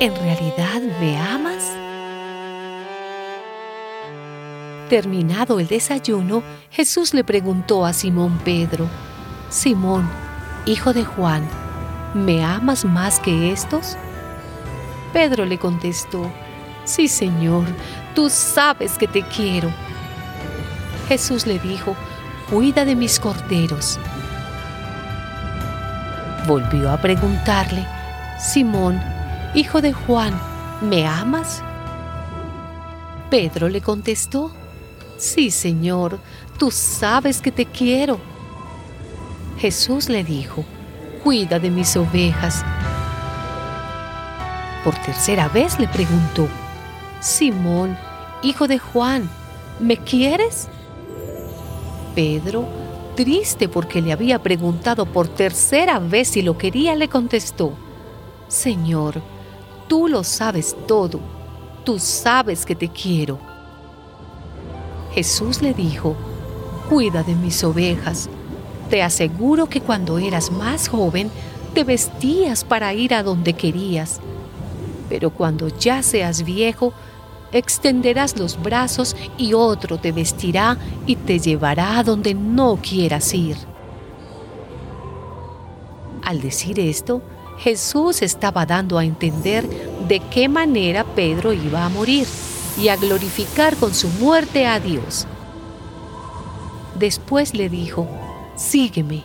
¿En realidad me amas? Terminado el desayuno, Jesús le preguntó a Simón Pedro, Simón, hijo de Juan, ¿me amas más que estos? Pedro le contestó, Sí, Señor, tú sabes que te quiero. Jesús le dijo, Cuida de mis corderos. Volvió a preguntarle, Simón, hijo de Juan, ¿me amas? Pedro le contestó, Sí, Señor, tú sabes que te quiero. Jesús le dijo, Cuida de mis ovejas. Por tercera vez le preguntó, Simón, hijo de Juan, ¿me quieres? Pedro, triste porque le había preguntado por tercera vez si lo quería, le contestó, Señor, tú lo sabes todo, tú sabes que te quiero. Jesús le dijo, Cuida de mis ovejas. Te aseguro que cuando eras más joven te vestías para ir a donde querías, pero cuando ya seas viejo, extenderás los brazos y otro te vestirá y te llevará a donde no quieras ir. Al decir esto, Jesús estaba dando a entender de qué manera Pedro iba a morir y a glorificar con su muerte a Dios. Después le dijo, sígueme.